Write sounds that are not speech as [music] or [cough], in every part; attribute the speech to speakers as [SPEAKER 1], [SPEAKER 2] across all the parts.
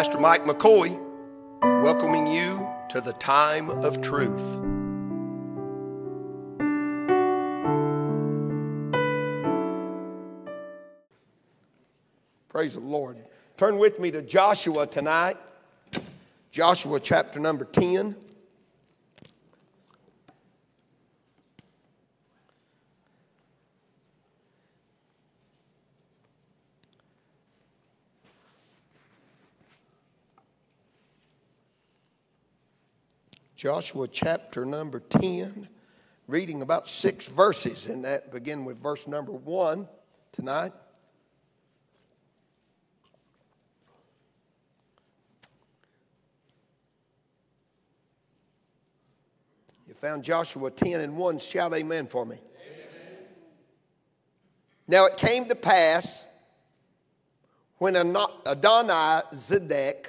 [SPEAKER 1] Pastor Mike McCoy, welcoming you to the time of truth. Praise the Lord. Turn with me to Joshua tonight. Joshua chapter number 10. Joshua chapter number 10, reading about six verses in that. Begin with verse number 1 tonight. You found Joshua 10 and 1. Shout amen for me. Amen. Now it came to pass when Adonai Zedek,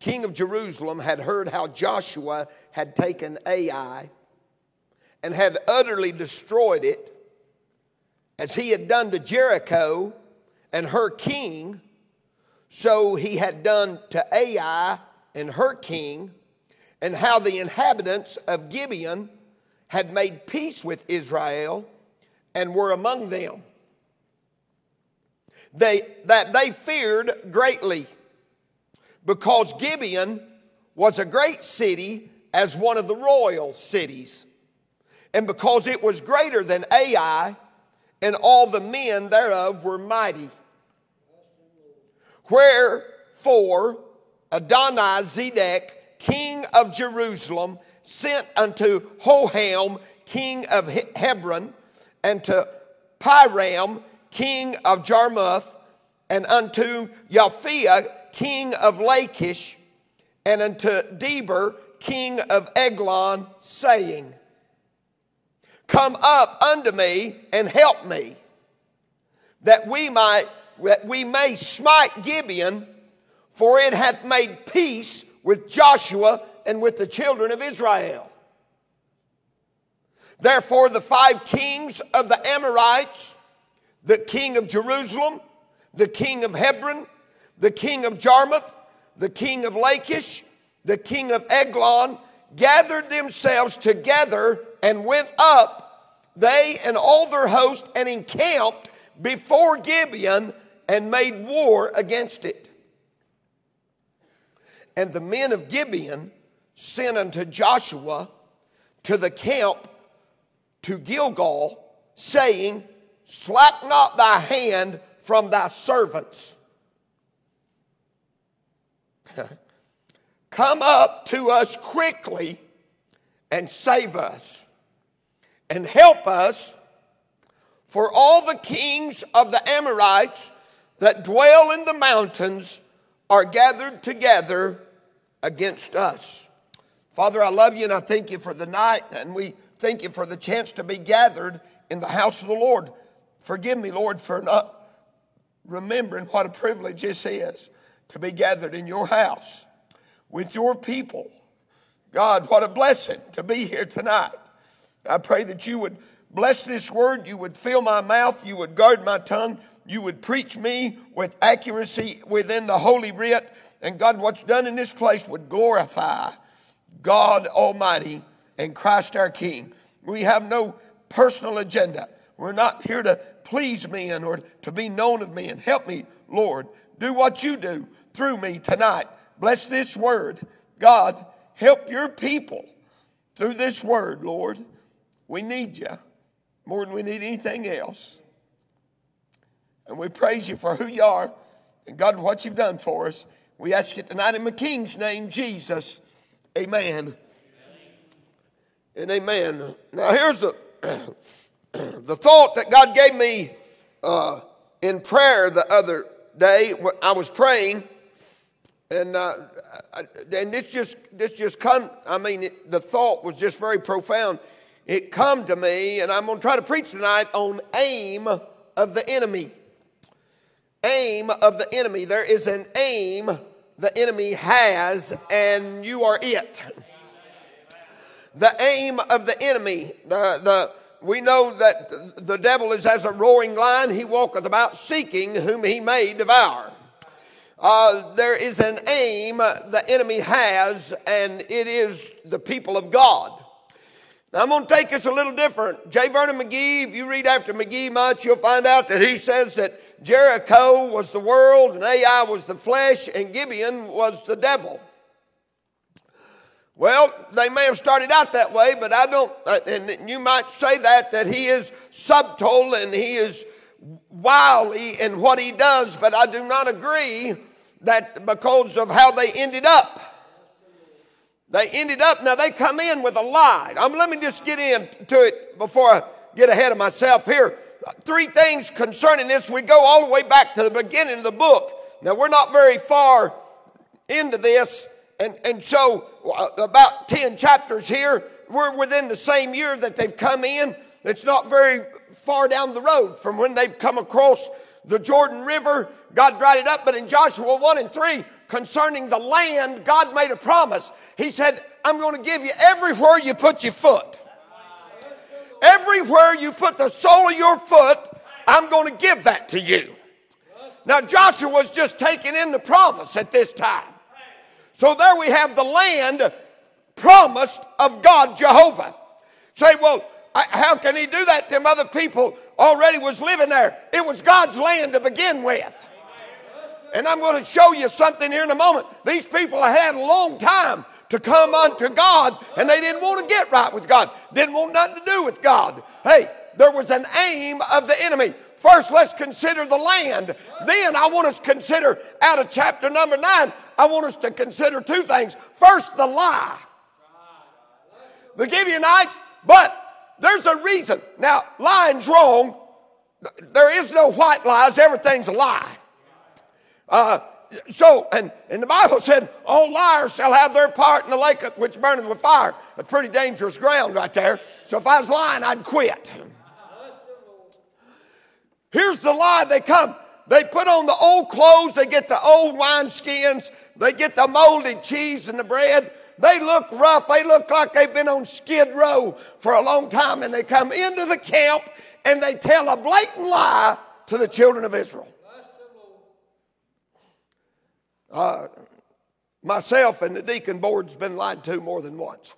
[SPEAKER 1] king of Jerusalem, had heard how Joshua had taken Ai and had utterly destroyed it, as he had done to Jericho and her king, so he had done to Ai and her king, and how the inhabitants of Gibeon had made peace with Israel and were among them. They, that they feared greatly because Gibeon was a great city as one of the royal cities, and because it was greater than Ai, and all the men thereof were mighty. Wherefore Adonai Zedek, king of Jerusalem, sent unto Hoham, king of Hebron, and to Piram, king of Jarmuth, and unto Japhia, king of Lachish, and unto Deber, king of Eglon, saying, Come up unto me and help me, that we might that we may smite Gibeon, for it hath made peace with Joshua and with the children of Israel. Therefore, the five kings of the Amorites, the king of Jerusalem, the king of Hebron, the king of Jarmuth, the king of Lachish, the king of Eglon, gathered themselves together and went up, they and all their host, and encamped before Gibeon and made war against it. And the men of Gibeon sent unto Joshua to the camp to Gilgal, saying, Slack not thy hand from thy servants [laughs] Come up to us quickly and save us and help us, for all the kings of the Amorites that dwell in the mountains are gathered together against us. Father, I love you and I thank you for the night, and we thank you for the chance to be gathered in the house of the Lord. Forgive me, Lord, for not remembering what a privilege this is to be gathered in your house with your people. God, what a blessing to be here tonight. I pray that you would bless this word, you would fill my mouth, you would guard my tongue, you would preach me with accuracy within the Holy Writ, and God, what's done in this place would glorify God Almighty and Christ our King. We have no personal agenda. We're not here to please men or to be known of men. Help me, Lord. Do what you do through me tonight. Bless this word. God, help your people through this word, Lord. We need you more than we need anything else. And we praise you for who you are and God, what you've done for us. We ask it tonight in the King's name, Jesus. Amen. And amen. Now, here's the, [clears throat] the thought that God gave me uh, in prayer the other day. I was praying and uh, and this just this just come. I mean, it, the thought was just very profound. It come to me, and I'm going to try to preach tonight on aim of the enemy. Aim of the enemy. There is an aim the enemy has, and you are it. The aim of the enemy. The the we know that the devil is as a roaring lion; he walketh about seeking whom he may devour. Uh, there is an aim the enemy has, and it is the people of God. Now, I'm going to take this a little different. J. Vernon McGee, if you read after McGee much, you'll find out that he says that Jericho was the world, and Ai was the flesh, and Gibeon was the devil. Well, they may have started out that way, but I don't, uh, and you might say that, that he is subtle and he is wily in what he does, but I do not agree that because of how they ended up. They ended up, now they come in with a lie. Um, let me just get into it before I get ahead of myself here. Three things concerning this. We go all the way back to the beginning of the book. Now, we're not very far into this, and, and so uh, about 10 chapters here. We're within the same year that they've come in. It's not very far down the road from when they've come across the Jordan River. God dried it up, but in Joshua 1 and 3, concerning the land, God made a promise. He said, I'm going to give you everywhere you put your foot. Everywhere you put the sole of your foot, I'm going to give that to you. Now, Joshua was just taking in the promise at this time. So there we have the land promised of God Jehovah. Say, well, how can he do that? Them other people already was living there. It was God's land to begin with. And I'm going to show you something here in a moment. These people had a long time to come unto God, and they didn't want to get right with God, didn't want nothing to do with God. Hey, there was an aim of the enemy. First, let's consider the land. Then, I want us to consider out of chapter number nine, I want us to consider two things. First, the lie. The Gibeonites, but there's a reason. Now, lying's wrong. There is no white lies, everything's a lie. Uh, so, and, and the Bible said, all liars shall have their part in the lake which burneth with fire. That's pretty dangerous ground right there. So if I was lying, I'd quit. Here's the lie they come. They put on the old clothes, they get the old wine skins, they get the molded cheese and the bread. They look rough. They look like they've been on Skid Row for a long time. And they come into the camp and they tell a blatant lie to the children of Israel. Uh, myself and the deacon board's been lied to more than once.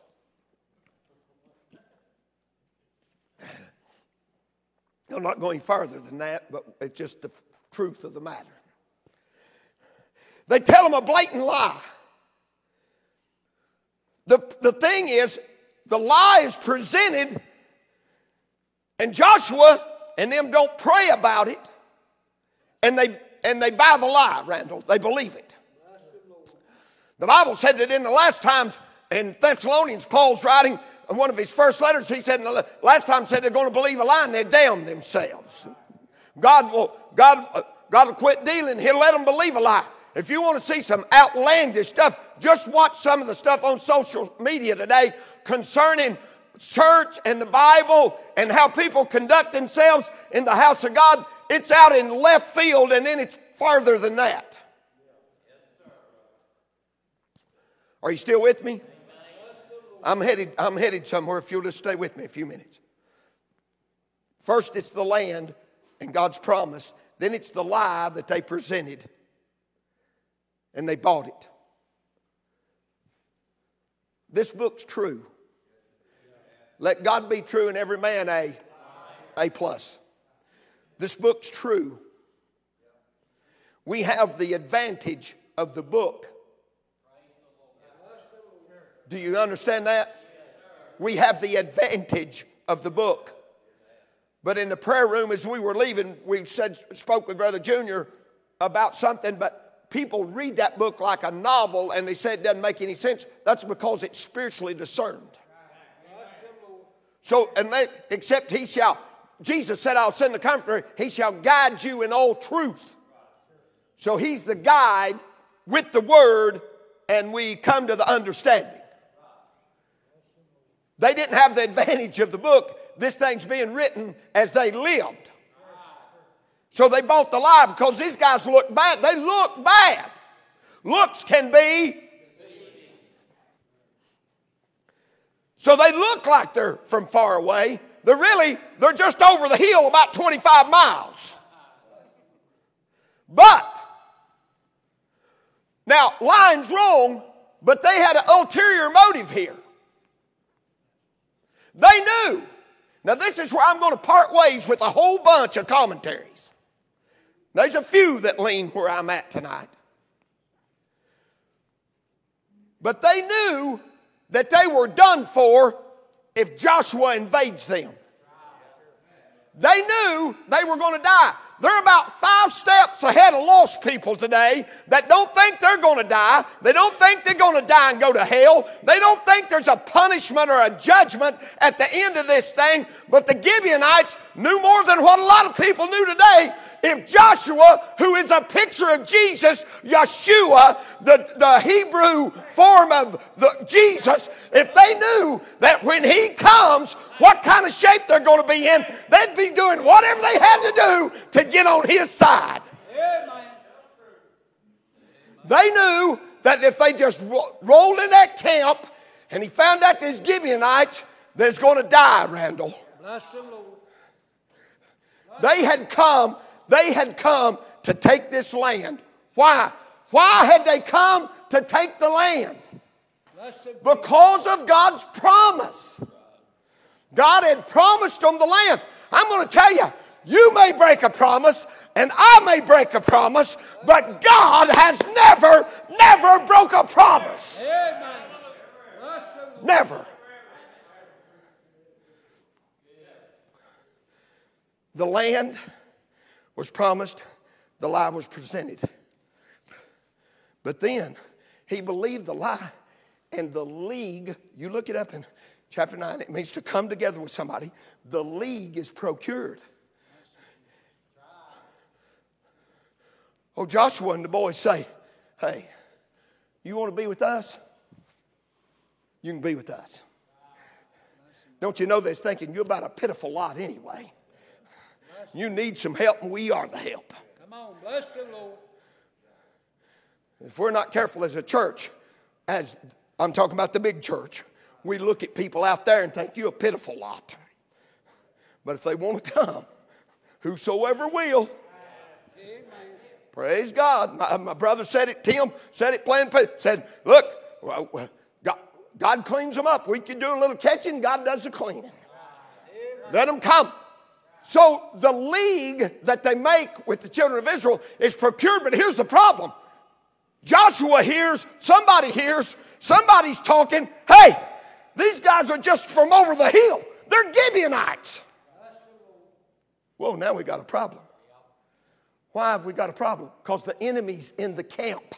[SPEAKER 1] I'm not going further than that, but it's just the truth of the matter. They tell them a blatant lie. The, the thing is, the lie is presented, and Joshua and them don't pray about it, and they and they buy the lie, Randall. They believe it. The Bible said that in the last times in Thessalonians, Paul's writing in one of his first letters, he said, in the last time said they're going to believe a lie and they damn themselves. God will, God, God will quit dealing. He'll let them believe a lie. If you want to see some outlandish stuff, just watch some of the stuff on social media today concerning church and the Bible and how people conduct themselves in the house of God. It's out in left field and then it's farther than that. Are you still with me? I'm headed, I'm headed somewhere if you'll just stay with me a few minutes. First, it's the land and God's promise. Then it's the lie that they presented and they bought it. This book's true. Let God be true and every man a A plus. This book's true. We have the advantage of the book. Do you understand that? We have the advantage of the book. But in the prayer room, as we were leaving, we said, spoke with Brother Junior about something, but people read that book like a novel and they say it doesn't make any sense. That's because it's spiritually discerned. So, and they, except he shall, Jesus said, I'll send the comforter, he shall guide you in all truth. So he's the guide with the word, and we come to the understanding. They didn't have the advantage of the book. This thing's being written as they lived. So they bought the lie because these guys look bad. They look bad. Looks can be. So they look like they're from far away. They're really, they're just over the hill about 25 miles. But Now, lying's wrong, but they had an ulterior motive here. They knew. Now, this is where I'm going to part ways with a whole bunch of commentaries. There's a few that lean where I'm at tonight. But they knew that they were done for if Joshua invades them. They knew they were going to die. They're about five steps ahead of lost people today that don't think they're going to die. They don't think they're going to die and go to hell. They don't think there's a punishment or a judgment at the end of this thing. But the Gibeonites knew more than what a lot of people knew today if Joshua, who is a picture of Jesus, Yeshua, the, the Hebrew form of the Jesus, if they knew that when he comes, what kind of shape they're going to be in, they'd be doing whatever they had to do to get on his side. They knew that if they just rolled in that camp and he found out these Gibeonites, they're going to die, Randall. They had come they had come to take this land. Why? Why had they come to take the land? Because of God's promise. God had promised them the land. I'm going to tell you, you may break a promise and I may break a promise, but God has never, never broke a promise. Never. The land was promised, the lie was presented. But then he believed the lie, and the league, you look it up in chapter 9, it means to come together with somebody. The league is procured. Oh, Joshua and the boys say, Hey, you want to be with us? You can be with us. Don't you know they're thinking you're about a pitiful lot anyway? You need some help, and we are the help.
[SPEAKER 2] Come on, bless the Lord.
[SPEAKER 1] If we're not careful as a church, as I'm talking about the big church, we look at people out there and think you a pitiful lot. But if they want to come, whosoever will, Amen. praise God. My, my, brother said it, Tim said it plain, said, look, God, God cleans them up. We can do a little catching, God does the cleaning. Amen. Let them come. So the league that they make with the children of Israel is procured, but here's the problem. Joshua hears, somebody hears, somebody's talking, hey, these guys are just from over the hill. They're Gibeonites. Whoa, now we got a problem. Why have we got a problem? Because the enemy's in the camp.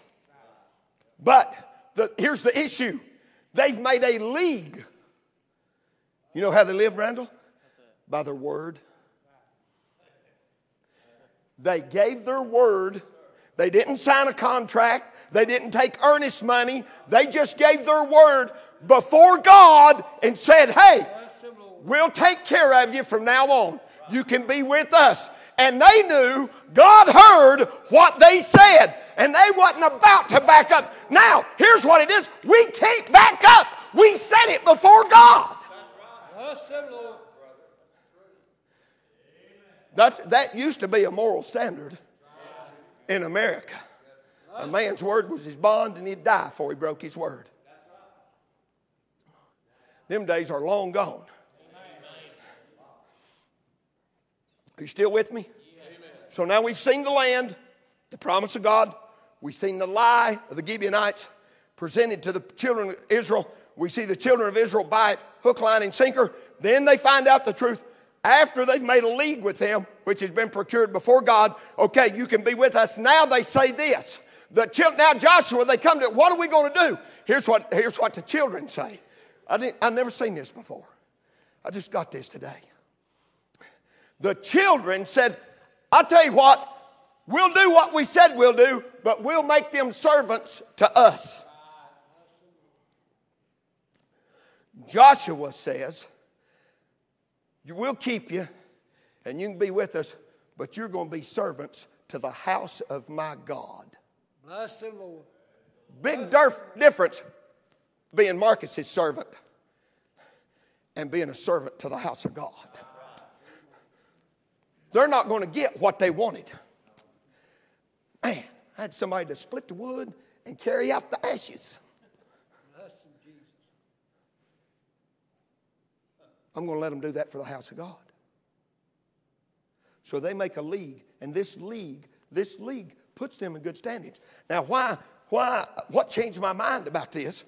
[SPEAKER 1] But the, here's the issue they've made a league. You know how they live, Randall? By their word. They gave their word. They didn't sign a contract. They didn't take earnest money. They just gave their word before God and said, Hey, we'll take care of you from now on. You can be with us. And they knew God heard what they said, and they wasn't about to back up. Now, here's what it is we can't back up. We said it before God. That, that used to be a moral standard in America. A man's word was his bond, and he'd die before he broke his word. Them days are long gone. Are you still with me? So now we've seen the land, the promise of God. We've seen the lie of the Gibeonites presented to the children of Israel. We see the children of Israel buy it hook, line, and sinker. Then they find out the truth after they've made a league with him, which has been procured before God, okay, you can be with us. Now they say this. The now Joshua, they come to, what are we going to do? Here's what, here's what the children say. I didn't, I've never seen this before. I just got this today. The children said, I'll tell you what, we'll do what we said we'll do, but we'll make them servants to us. Joshua says, you will keep you, and you can be with us, but you're going to be servants to the house of my God.
[SPEAKER 2] Bless the Lord.
[SPEAKER 1] Big derf- difference being Marcus's servant and being a servant to the house of God. They're not going to get what they wanted. Man, I had somebody to split the wood and carry out the ashes.
[SPEAKER 2] Bless him, Jesus.
[SPEAKER 1] I'm going to let them do that for the house of God. So they make a league, and this league, this league puts them in good standings. Now, why, why, what changed my mind about this?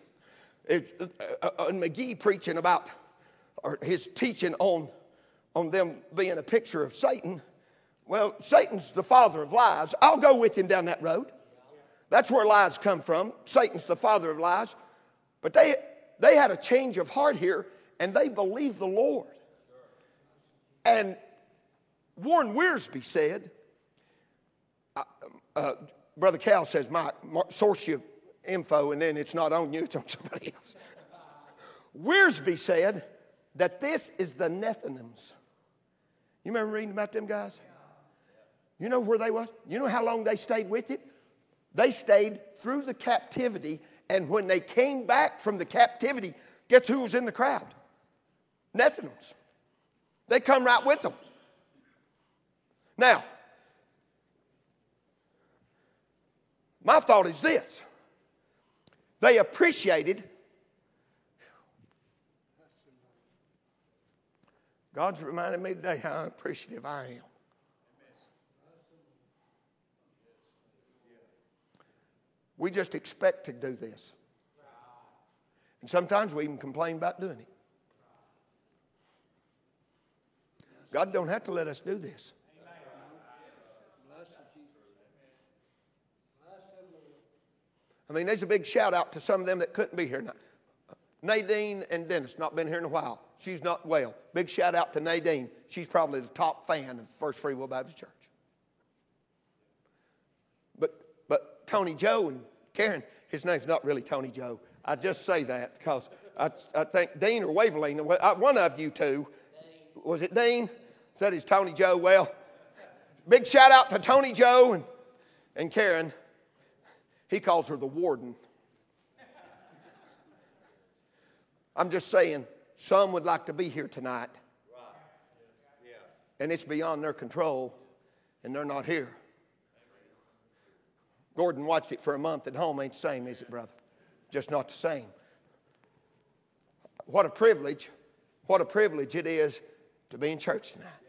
[SPEAKER 1] It's, uh, uh, uh, McGee preaching about, or his teaching on, on them being a picture of Satan. Well, Satan's the father of lies. I'll go with him down that road. That's where lies come from. Satan's the father of lies. But they, they had a change of heart here, and they believed the Lord. And Warren Wiersbe said, uh, uh, Brother Cal says, my, source your info, and then it's not on you, it's on somebody else. Wiersbe said that this is the Nethinims. You remember reading about them guys? You know where they was? You know how long they stayed with it? They stayed through the captivity, and when they came back from the captivity, guess who was in the crowd? Nethinims. They come right with them. Now, my thought is this they appreciated God's reminded me today how appreciative I am. We just expect to do this. And sometimes we even complain about doing it. God don't have to let us do this. I mean, there's a big shout out to some of them that couldn't be here. Now, Nadine and Dennis, not been here in a while. She's not well. Big shout out to Nadine. She's probably the top fan of First Free Will Baptist Church. But, but Tony Joe and Karen, his name's not really Tony Joe. I just say that because I, I think Dean or Waverly, one of you two, was it Dean? Said it's Tony Joe. Well, big shout out to Tony Joe and, and Karen. He calls her the warden. I'm just saying, some would like to be here tonight. And it's beyond their control, and they're not here. Gordon watched it for a month at home. Ain't the same, is it, brother? Just not the same. What a privilege, what a privilege it is to be in church tonight.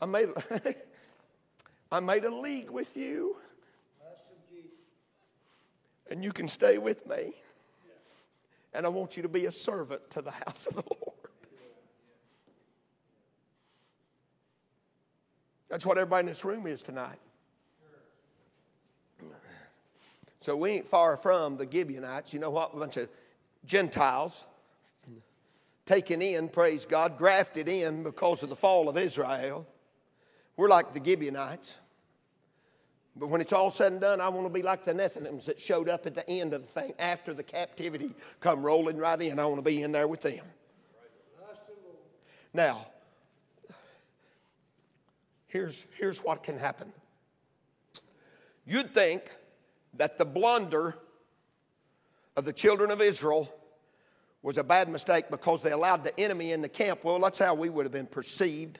[SPEAKER 1] I made, [laughs] I made a league with you. And you can stay with me. And I want you to be a servant to the house of the Lord. That's what everybody in this room is tonight. So we ain't far from the Gibeonites. You know what? A bunch of Gentiles taken in, praise God, grafted in because of the fall of Israel. We're like the Gibeonites. But when it's all said and done, I want to be like the Nethinims that showed up at the end of the thing after the captivity come rolling right in. I want to be in there with them. Now, here's, here's what can happen. You'd think that the blunder of the children of Israel was a bad mistake because they allowed the enemy in the camp. Well, that's how we would have been perceived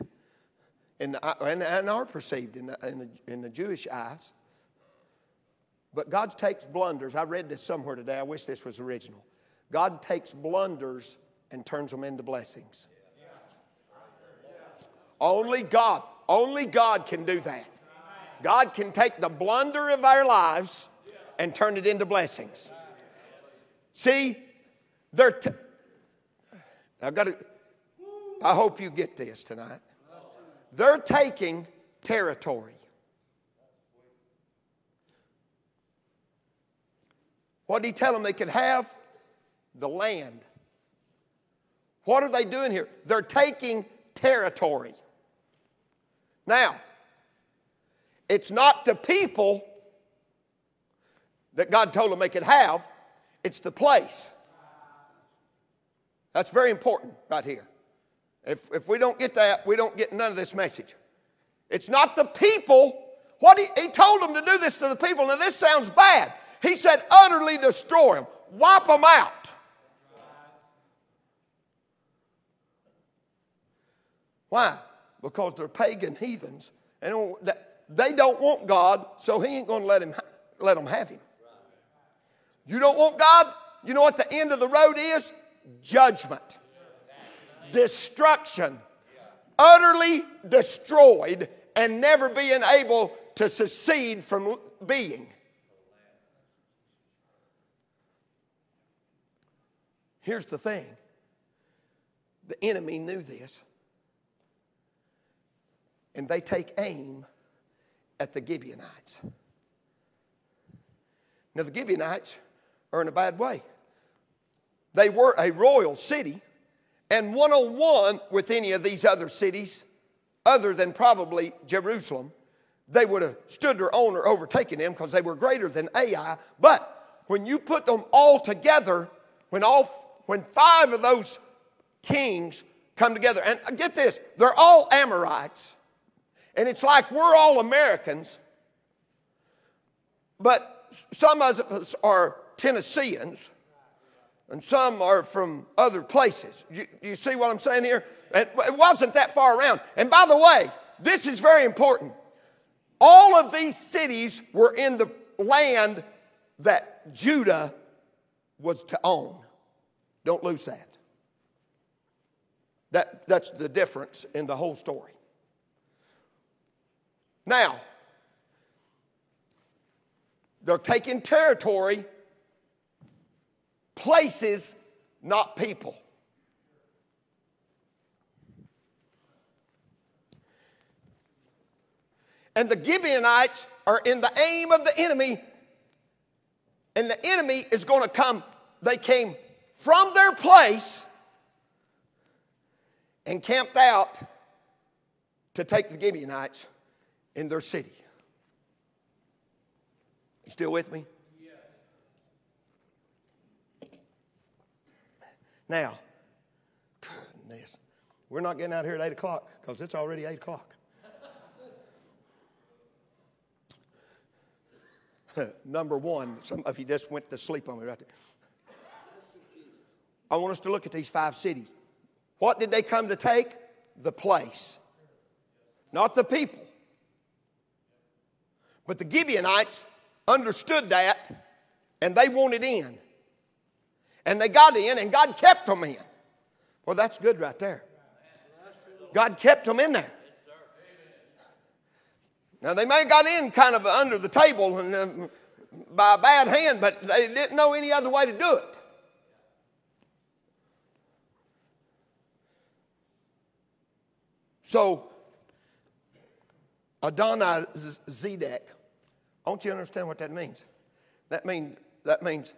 [SPEAKER 1] and, and, and are perceived in the, in, the, in the Jewish eyes. But God takes blunders. I read this somewhere today. I wish this was original. God takes blunders and turns them into blessings. Only God, only God can do that. God can take the blunder of our lives and turn it into blessings. See, they're. T- I've got to. I hope you get this tonight. They're taking territory. What did he tell them they could have? The land. What are they doing here? They're taking territory. Now, it's not the people that God told them they could have, it's the place. That's very important right here. If, if we don't get that, we don't get none of this message. It's not the people. What he, he told them to do this to the people. Now, this sounds bad. He said, utterly destroy them, wipe them out. Why? because they're pagan heathens. And they don't want God, so He ain't going to let, him, let them have Him. You don't want God? You know what the end of the road is? Judgment, destruction, utterly destroyed, and never being able to secede from being. Here's the thing the enemy knew this, and they take aim at the Gibeonites. Now, the Gibeonites are in a bad way. They were a royal city, and one on one with any of these other cities, other than probably Jerusalem, they would have stood their own or overtaken them because they were greater than Ai. But when you put them all together, when all when five of those kings come together, and uh, get this, they're all Amorites. And it's like we're all Americans, but some of us are Tennesseans, and some are from other places. You, you see what I'm saying here? And it wasn't that far around. And by the way, this is very important. All of these cities were in the land that Judah was to own. Don't lose that. that that's the difference in the whole story. Now, they're taking territory, places, not people. And the Gibeonites are in the aim of the enemy, and the enemy is going to come. They came from their place and camped out to take the Gibeonites in their city. You still with me? Now, goodness, we're not getting out here at 8 o'clock because it's already 8 o'clock. [laughs] Number one, some of you just went to sleep on me right there. I want us to look at these five cities. What did they come to take? The place, not the people. But the Gibeonites understood that and they wanted in. And they got in and God kept them in. Well, that's good right there. God kept them in there. Now, they may have got in kind of under the table and, uh, by a bad hand, but they didn't know any other way to do it. So, Adonai Zedek, I want you to understand what that means. That, mean, that means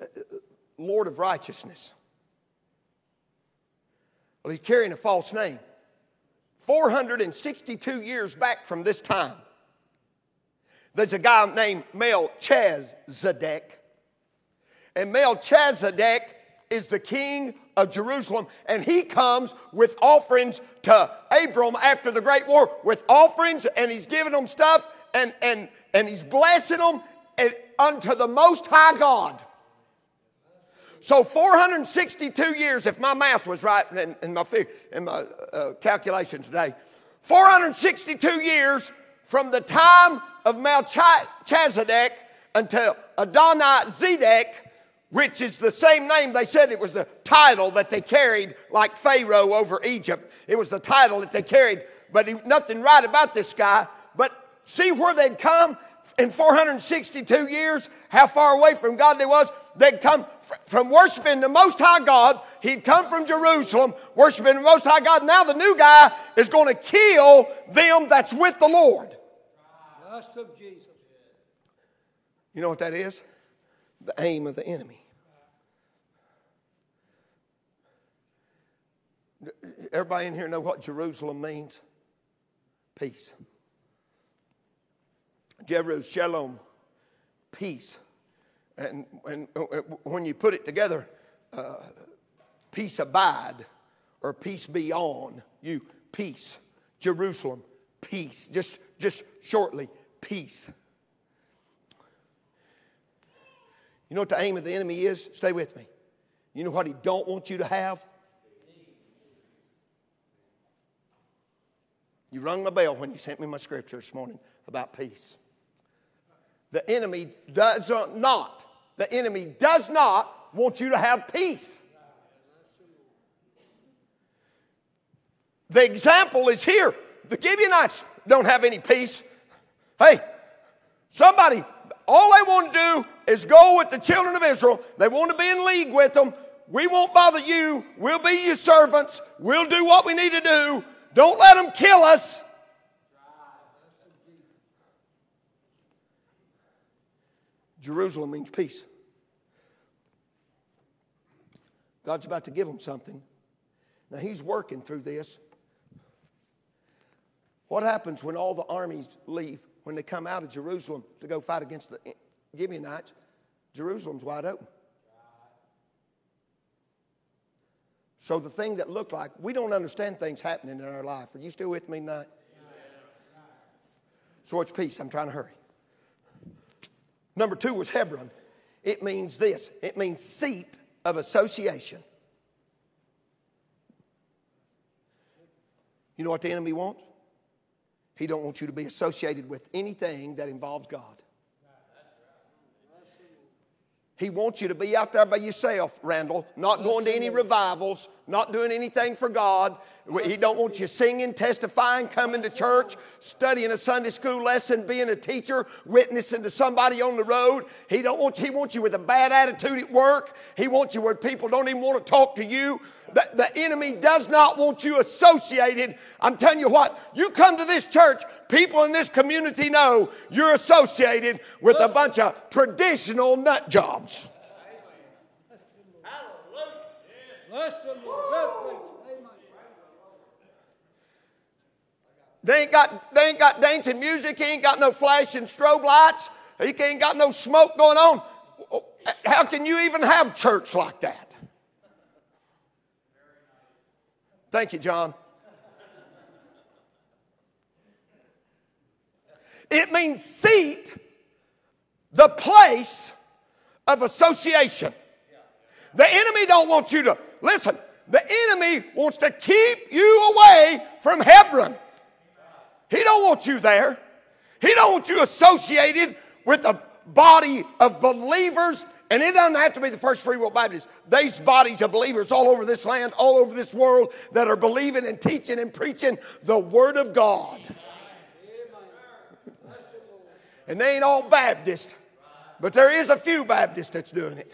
[SPEAKER 1] uh, uh, Lord of righteousness. Well, he's carrying a false name. 462 years back from this time, there's a guy named Melchizedek. And Melchizedek is the king of Jerusalem, and he comes with offerings to Abram after the Great War with offerings, and he's giving them stuff, and, and, and he's blessing them unto the Most High God. So 462 years, if my math was right in my, my uh, calculations today, 462 years from the time of Melchizedek until Adonai Zedek, which is the same name. They said it was the title that they carried, like Pharaoh over Egypt. It was the title that they carried, but he, nothing right about this guy. But see where they'd come in 462 years, how far away from God they was. They'd come from worshiping the Most High God. He'd come from Jerusalem, worshiping the Most High God. Now the new guy is going to kill them that's with the Lord. You know what that is? The aim of the enemy. Everybody in here know what Jerusalem means? Peace. Jerusalem, peace. And, and, when you put it together, uh, peace abide or peace be on you, peace. Jerusalem, peace. Just, just shortly, peace. You know what the aim of the enemy is? Stay with me. You know what he don't want you to have? You rung my bell when you sent me my scripture this morning about peace. The enemy does not, the enemy does not want you to have peace. The example is here. The Gibeonites don't have any peace. Hey, somebody, all they want to do is go with the children of Israel. They want to be in league with them. We won't bother you. We'll be your servants. We'll do what we need to do. Don't let them kill us. Jerusalem means peace. God's about to give them something. Now, He's working through this. What happens when all the armies leave, when they come out of Jerusalem to go fight against the Gibeonites? Jerusalem's wide open. So the thing that looked like, we don't understand things happening in our life. Are you still with me tonight? So it's peace. I'm trying to hurry. Number two was Hebron. It means this it means seat of association. You know what the enemy wants? He don't want you to be associated with anything that involves God. He wants you to be out there by yourself, Randall, not going to any revivals, not doing anything for God. He don't want you singing, testifying, coming to church, studying a Sunday school lesson, being a teacher, witnessing to somebody on the road. He don't want he wants you with a bad attitude at work. He wants you where people don't even want to talk to you. The, the enemy does not want you associated. I'm telling you what, you come to this church, people in this community know you're associated with a bunch of traditional nut jobs. They ain't got they ain't got dancing music, he ain't got no flashing strobe lights, he ain't got no smoke going on. How can you even have church like that? Thank you, John. It means seat, the place of association. The enemy don't want you to listen. The enemy wants to keep you away from Hebron. He don't want you there. He don't want you associated with a body of believers and it doesn't have to be the First Free Will Baptist. These bodies of believers all over this land, all over this world that are believing and teaching and preaching the Word of God. And they ain't all Baptist, but there is a few Baptists that's doing it.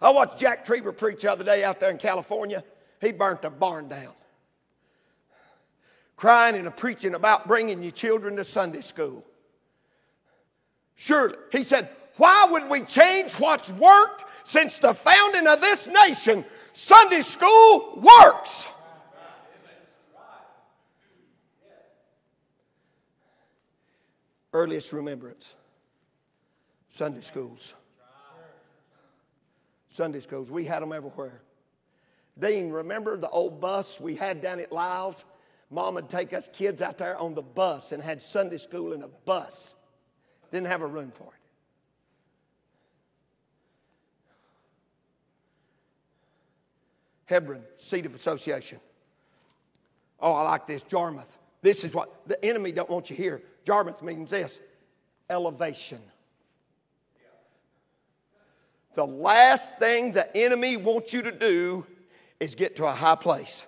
[SPEAKER 1] I watched Jack Trieber preach the other day out there in California. He burnt a barn down. Crying and preaching about bringing your children to Sunday school. Surely, he said, why would we change what's worked since the founding of this nation? Sunday school works. Earliest remembrance Sunday schools. Sunday schools. We had them everywhere. Dean, remember the old bus we had down at Lyles? Mom would take us kids out there on the bus and had Sunday school in a bus. Didn't have a room for it. Hebron, seat of association. Oh, I like this. Jarmuth. This is what the enemy don't want you here. Jarmuth means this elevation. The last thing the enemy wants you to do is get to a high place.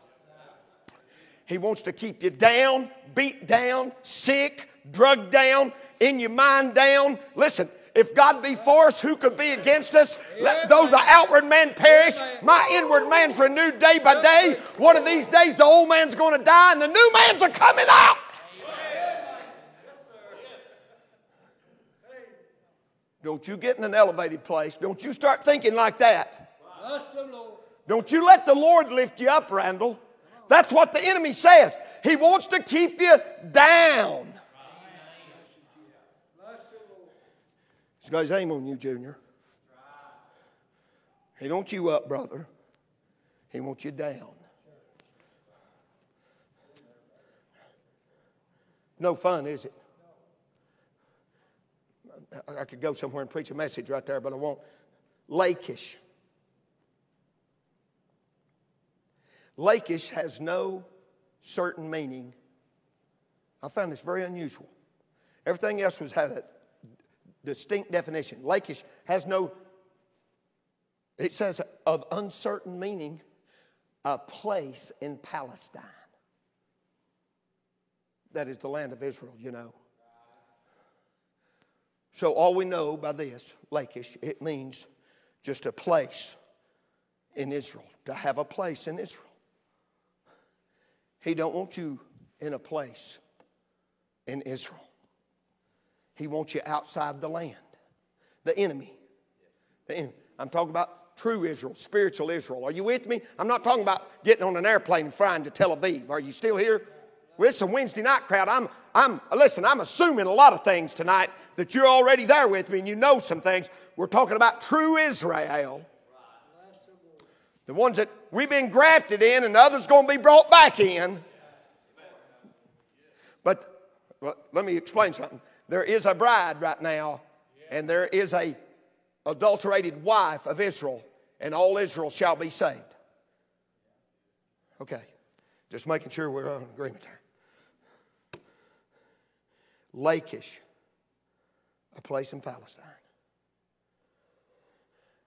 [SPEAKER 1] He wants to keep you down, beat down, sick, drugged down, in your mind down. Listen, if God be for us, who could be against us? Let though the outward man perish, my inward man's renewed day by day. One of these days, the old man's going to die and the new man's are coming out. Don't you get in an elevated place. Don't you start thinking like that. Don't you let the Lord lift you up, Randall. That's what the enemy says. He wants to keep you down. He's got his aim on you, Junior. He don't you up, brother. He wants you down. No fun, is it? I could go somewhere and preach a message right there, but I won't. Lachish. Lachish has no certain meaning. I found this very unusual. Everything else was had a distinct definition. Lachish has no, it says of uncertain meaning, a place in Palestine. That is the land of Israel, you know. So all we know by this, Lachish, it means just a place in Israel, to have a place in Israel. He don't want you in a place in Israel. He wants you outside the land. The enemy. The enemy. I'm talking about true Israel, spiritual Israel. Are you with me? I'm not talking about getting on an airplane and flying to Tel Aviv. Are you still here? Well, it's a Wednesday night crowd. I'm, I'm, listen, I'm assuming a lot of things tonight that you're already there with me and you know some things. We're talking about true Israel. The ones that we've been grafted in and others going to be brought back in. But well, let me explain something. There is a bride right now, and there is a adulterated wife of Israel, and all Israel shall be saved. Okay, just making sure we're on agreement there. Lachish, a place in Palestine.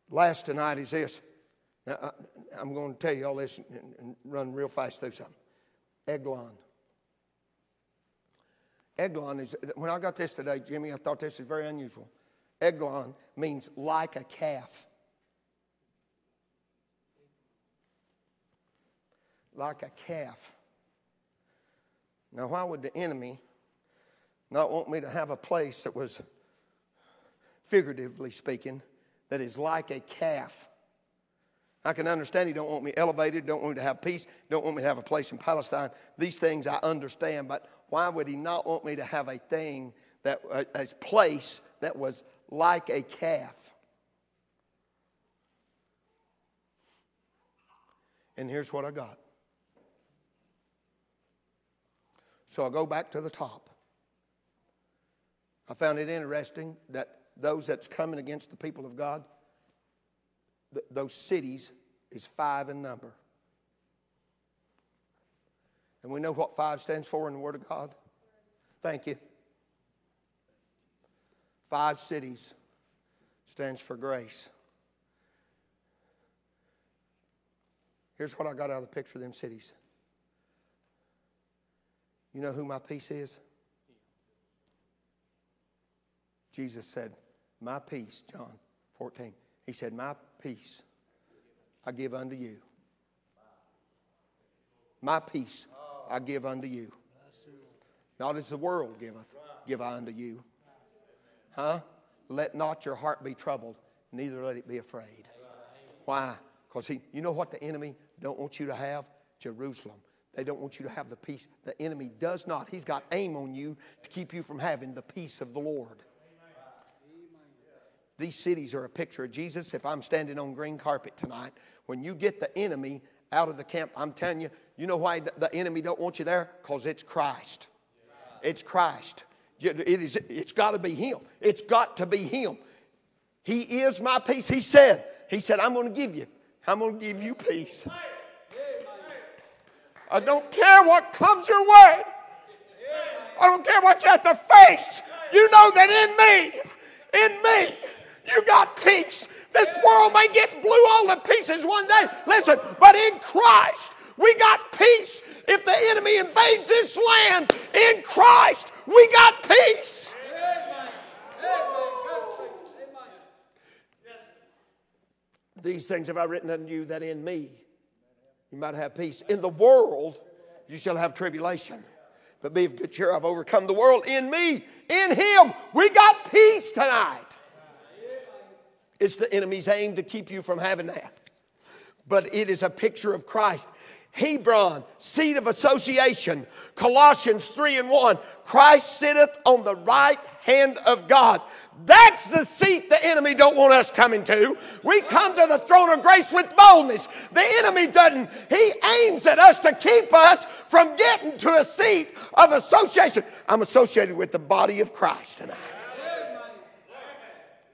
[SPEAKER 1] Last tonight is this. Now, uh, I'm going to tell you all this and run real fast through something. Eglon. Eglon is, when I got this today, Jimmy, I thought this is very unusual. Eglon means like a calf. Like a calf. Now, why would the enemy not want me to have a place that was, figuratively speaking, that is like a calf. I can understand he don't want me elevated, don't want me to have peace, don't want me to have a place in Palestine. These things I understand, but why would he not want me to have a thing that a, place that was like a calf? And here's what I got. So I go back to the top. I found it interesting that those that's coming against the people of God, th- those cities is five in number. And we know what five stands for in the Word of God. Thank you. Five cities stands for grace. Here's what I got out of the picture of them cities. You know who my peace is? Jesus said, My peace, John 14. He said, My peace I give unto you. My peace I give unto you. Not as the world giveth, give I unto you. Huh? Let not your heart be troubled, neither let it be afraid. Why? Because he, you know what the enemy don't want you to have? Jerusalem. They don't want you to have the peace. The enemy does not. He's got aim on you to keep you from having the peace of the Lord. These cities are a picture of Jesus. If I'm standing on green carpet tonight, when you get the enemy out of the camp, I'm telling you, you know why the enemy don't want you there? Because it's Christ. It's Christ. It is, it's got to be Him. It's got to be Him. He is my peace. He said, He said, I'm going to give you, I'm going to give you peace. I don't care what comes your way. I don't care what you have to face. You know that in me, in me, you got peace. This world may get blew all to pieces one day. Listen, but in Christ, we got peace. If the enemy invades this land, in Christ, we got peace. These things have I written unto you that in me you might have peace. In the world you shall have tribulation. But be of good cheer, I've overcome the world. In me, in Him, we got peace tonight. It's the enemy's aim to keep you from having that. But it is a picture of Christ. Hebron, seat of association. Colossians 3 and 1. Christ sitteth on the right hand of God. That's the seat the enemy don't want us coming to. We come to the throne of grace with boldness. The enemy doesn't. He aims at us to keep us from getting to a seat of association. I'm associated with the body of Christ tonight.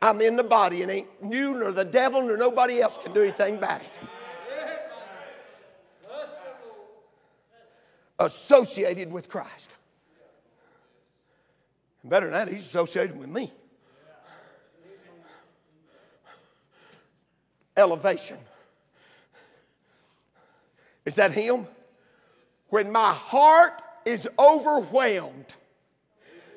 [SPEAKER 1] I'm in the body and ain't you nor the devil nor nobody else can do anything about it. associated with Christ. Better than that, he's associated with me. Elevation. Is that him? When my heart is overwhelmed,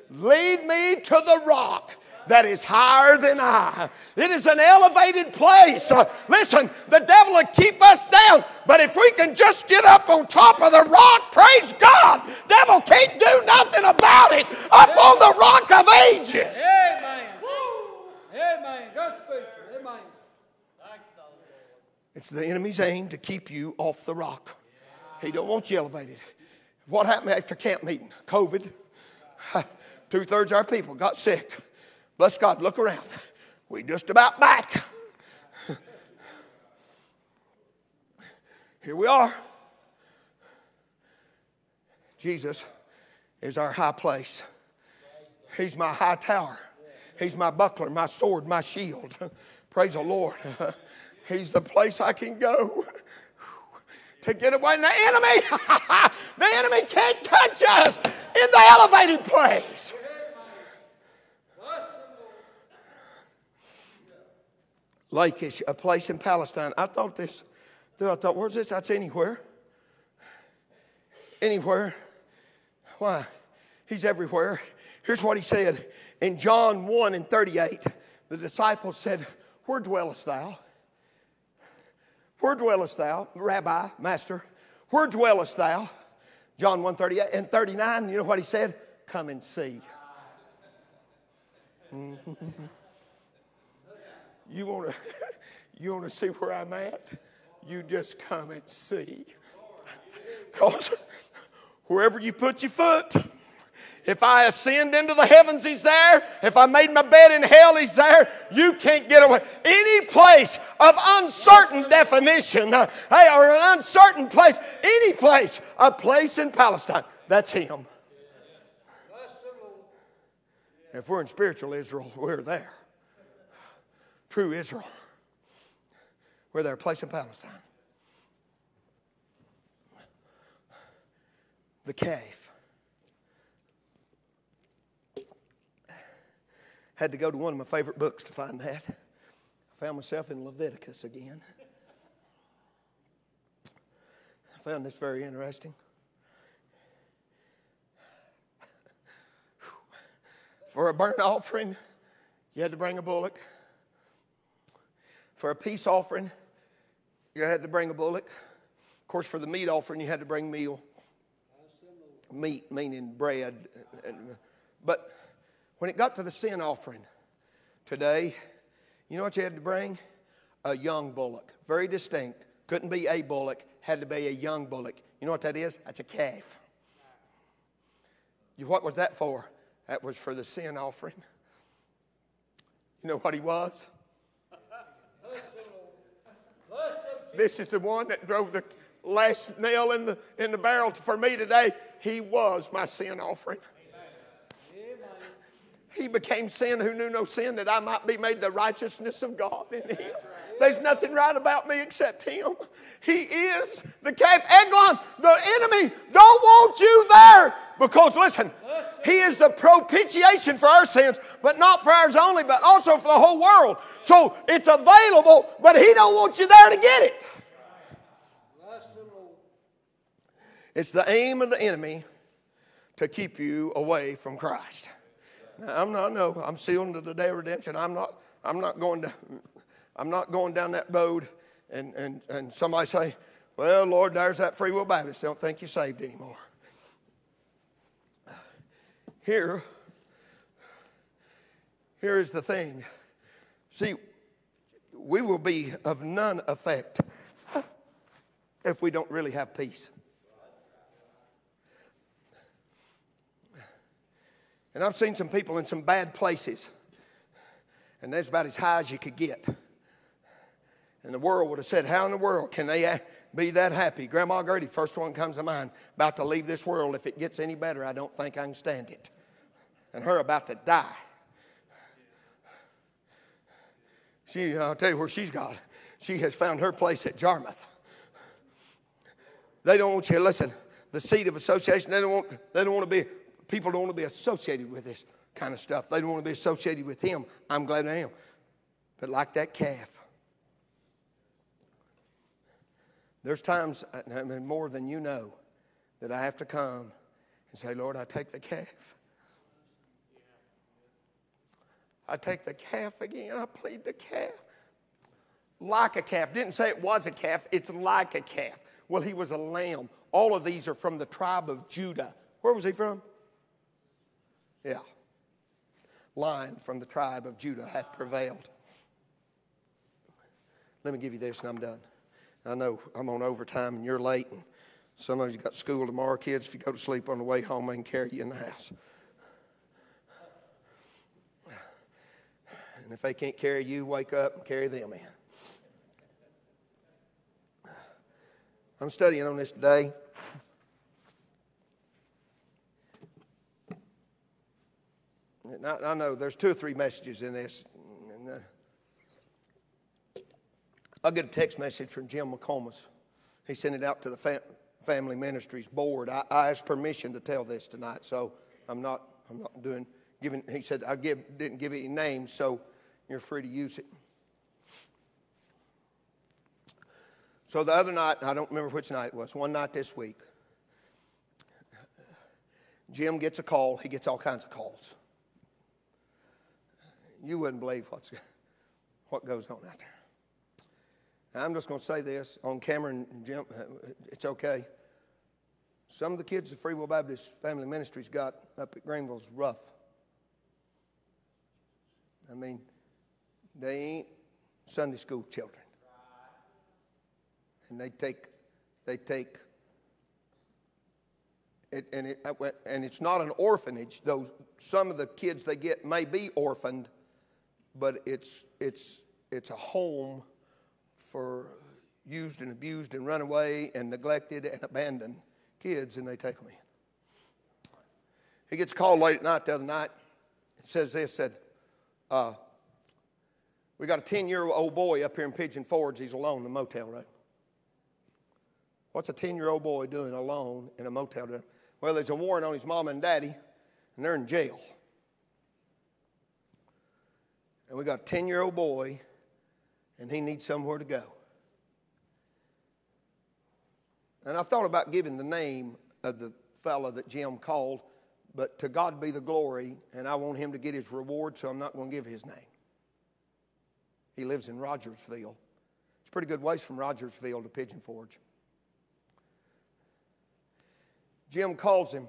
[SPEAKER 1] lead me to the rock that is higher than I. It is an elevated place. Uh, listen, the devil will keep us down, but if we can just get up on top of the rock, praise God, devil can't do nothing about it. Up on the rock of ages.
[SPEAKER 2] Amen. Amen. Good preacher. Amen.
[SPEAKER 1] It's the enemy's aim to keep you off the rock. He don't want you elevated. What happened after camp meeting? COVID. [laughs] Two thirds of our people got sick. Bless God, look around. We just about back. Here we are. Jesus is our high place. He's my high tower. He's my buckler, my sword, my shield. Praise the Lord. He's the place I can go to get away from the enemy. [laughs] the enemy can't touch us in the elevated place. Lachish, a place in Palestine. I thought this, I thought, where's this? That's anywhere. Anywhere. Why? He's everywhere. Here's what he said in John 1 and 38. The disciples said, Where dwellest thou? Where dwellest thou, Rabbi, Master? Where dwellest thou? John 1 38 and 39, you know what he said? Come and see. [laughs] You want to [laughs] you want to see where I'm at? You just come and see. [laughs] Because wherever you put your foot, if I ascend into the heavens, He's there. If I made my bed in hell, He's there. You can't get away. Any place of uncertain definition, uh, hey, or an uncertain place, any place, a place in Palestine, that's Him. If we're in spiritual Israel, we're there true Israel, where they're placed in Palestine. The cave. Had to go to one of my favorite books to find that. I found myself in Leviticus again. I found this very interesting. For a burnt offering, you had to bring a bullock. For a peace offering, you had to bring a bullock. Of course, for the meat offering, you had to bring meal. Meat meaning bread. But when it got to the sin offering today, you know what you had to bring? A young bullock. Very distinct. Couldn't be a bullock, had to be a young bullock. You know what that is? That's a calf. What was that for? That was for the sin offering. You know what he was? This is the one that drove the last nail in the, in the barrel for me today. He was my sin offering. He became sin who knew no sin that I might be made the righteousness of God in him. There's nothing right about me except him. He is the calf. Eglon, the enemy, don't want you there. Because listen, he is the propitiation for our sins, but not for ours only, but also for the whole world. So it's available, but he don't want you there to get it. It's the aim of the enemy to keep you away from Christ. Now, I'm not no, I'm sealed into the day of redemption. I'm not I'm not going to I'm not going down that road and and and somebody say, "Well, Lord, there's that free will Baptist. They don't think you're saved anymore." Here here is the thing. See, we will be of none effect if we don't really have peace. And I've seen some people in some bad places, and that's about as high as you could get. And the world would have said, How in the world can they be that happy? Grandma Gertie, first one comes to mind, about to leave this world. If it gets any better, I don't think I can stand it. And her about to die. She, I'll tell you where she's got. She has found her place at Jarmuth. They don't want you, to listen, the seat of association. They don't want, they don't want to be, people don't want to be associated with this kind of stuff. They don't want to be associated with him. I'm glad I am. But like that calf, there's times, I mean, more than you know, that I have to come and say, Lord, I take the calf. I take the calf again. I plead the calf. Like a calf. Didn't say it was a calf, it's like a calf. Well, he was a lamb. All of these are from the tribe of Judah. Where was he from? Yeah. Lion from the tribe of Judah hath prevailed. Let me give you this and I'm done. I know I'm on overtime and you're late, and some of you got school tomorrow. Kids, if you go to sleep on the way home, I can carry you in the house. And if they can't carry you, wake up and carry them in. I'm studying on this today. I know there's two or three messages in this. Uh, I'll get a text message from Jim McComas. He sent it out to the fam- Family Ministries Board. I, I, asked permission to tell this tonight, so I'm not, I'm not doing, giving, he said I give, didn't give any names, so you're free to use it. So the other night, I don't remember which night it was, one night this week, Jim gets a call. He gets all kinds of calls. You wouldn't believe what's, what goes on out there. I'm just going to say this on camera, and Jim, uh, it's okay. Some of the kids the Free Will Baptist Family Ministries got up at Greenville's rough. I mean, they ain't Sunday school children. And they take, they take, it, and, it, uh, and it's not an orphanage, though some of the kids they get may be orphaned, but it's, it's, it's a home for used and abused and runaway and neglected and abandoned kids, and they take them in. He gets called late at night the other night. It says this, said, uh, we got a 10 year old boy up here in Pigeon Forge. He's alone in the motel room. What's a 10 year old boy doing alone in a motel room? Well, there's a warrant on his mom and daddy, and they're in jail. And we got a 10 year old boy, and he needs somewhere to go. And I thought about giving the name of the fellow that Jim called, but to God be the glory, and I want him to get his reward, so I'm not going to give his name. He lives in Rogersville. It's a pretty good ways from Rogersville to Pigeon Forge. Jim calls him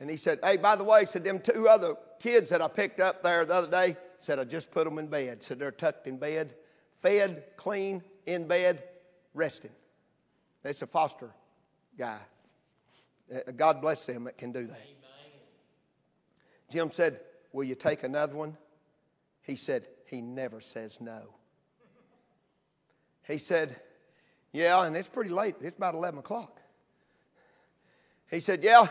[SPEAKER 1] and he said, Hey, by the way, said them two other kids that I picked up there the other day, said I just put them in bed. Said they're tucked in bed, fed, clean, in bed, resting. That's a foster guy. Uh, God bless them that can do that. Jim said, Will you take another one? He said, he never says no. He said, Yeah, and it's pretty late. It's about 11 o'clock. He said, Yeah.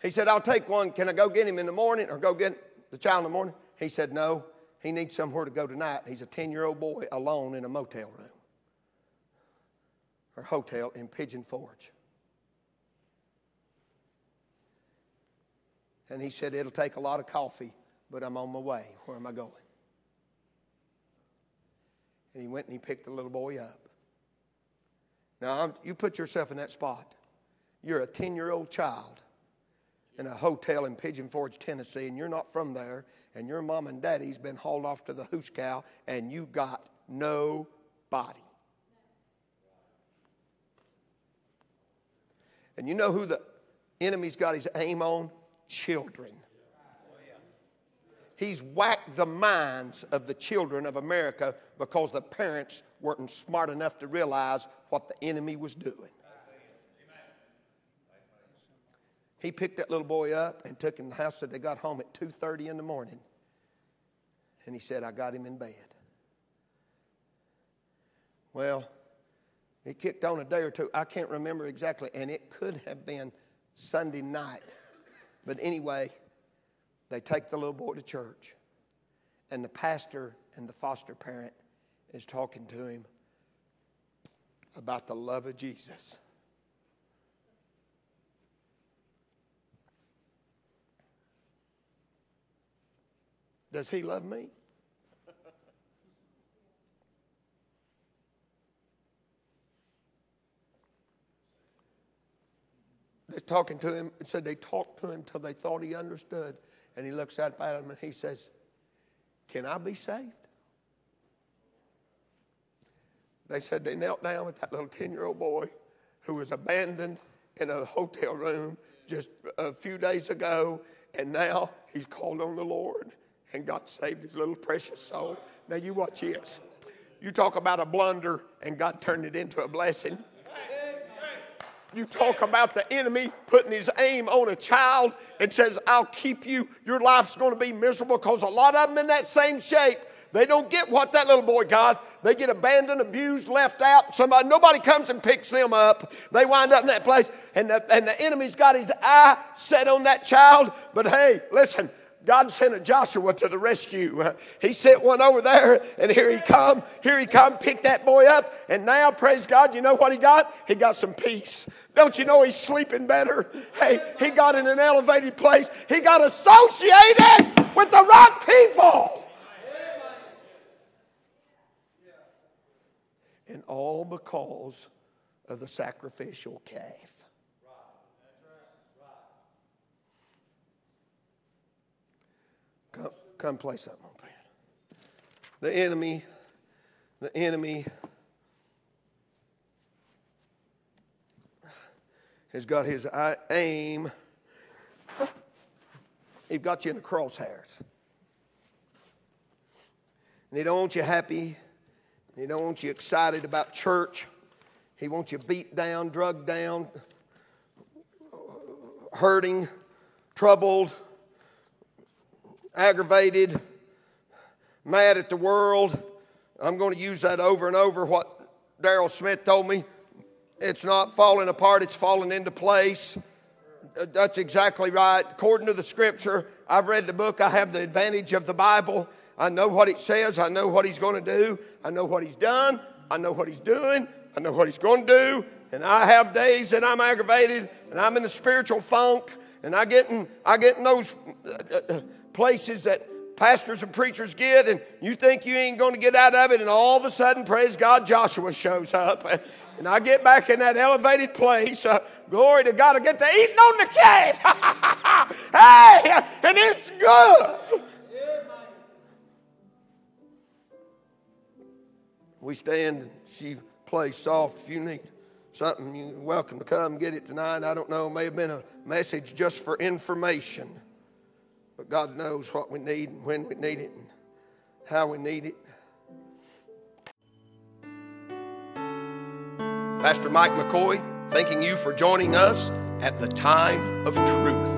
[SPEAKER 1] He said, I'll take one. Can I go get him in the morning or go get the child in the morning? He said, No. He needs somewhere to go tonight. He's a 10 year old boy alone in a motel room or hotel in Pigeon Forge. And he said, It'll take a lot of coffee, but I'm on my way. Where am I going? And he went and he picked the little boy up. Now, you put yourself in that spot. You're a 10 year old child in a hotel in Pigeon Forge, Tennessee, and you're not from there, and your mom and daddy's been hauled off to the hoosh cow, and you got nobody. And you know who the enemy's got his aim on? Children. He's whacked the minds of the children of America because the parents weren't smart enough to realize what the enemy was doing. He picked that little boy up and took him to the house. Said they got home at 2:30 in the morning, and he said, "I got him in bed." Well, he kicked on a day or two. I can't remember exactly, and it could have been Sunday night. But anyway, they take the little boy to church, and the pastor and the foster parent is talking to him about the love of Jesus. Does he love me? They're talking to him. It said they talked to him till they thought he understood. And he looks out at them and he says, Can I be saved? They said they knelt down with that little 10 year old boy who was abandoned in a hotel room just a few days ago, and now he's called on the Lord, and God saved his little precious soul. Now, you watch this. You talk about a blunder, and God turned it into a blessing. You talk about the enemy putting his aim on a child and says, I'll keep you. Your life's going to be miserable because a lot of them in that same shape they don't get what that little boy got. They get abandoned, abused, left out. Somebody, nobody comes and picks them up. They wind up in that place, and the, and the enemy's got his eye set on that child. But hey, listen, God sent a Joshua to the rescue. He sent one over there, and here he come. Here he come, pick that boy up, and now, praise God, you know what he got? He got some peace. Don't you know he's sleeping better? Hey, he got in an elevated place. He got associated with the right people. And all because of the sacrificial calf. Come, play something on band. The enemy, the enemy has got his aim. He's got you in the crosshairs. And he don't want you happy. He don't want you excited about church. He wants you beat down, drugged down, hurting, troubled, aggravated, mad at the world. I'm going to use that over and over. What Daryl Smith told me it's not falling apart, it's falling into place. That's exactly right. According to the scripture, I've read the book, I have the advantage of the Bible. I know what it says. I know what he's going to do. I know what he's done. I know what he's doing. I know what he's going to do. And I have days that I'm aggravated and I'm in a spiritual funk and I get in, I get in those uh, uh, uh, places that pastors and preachers get and you think you ain't going to get out of it and all of a sudden, praise God, Joshua shows up. And I get back in that elevated place. Uh, glory to God, I get to eating on the cave. [laughs] hey, and it's good. we stand and she plays soft. If you need something, you're welcome to come get it tonight. I don't know, may have been a message just for information. But God knows what we need and when we need it and how we need it. Pastor Mike McCoy, thanking you for joining us at the time of truth.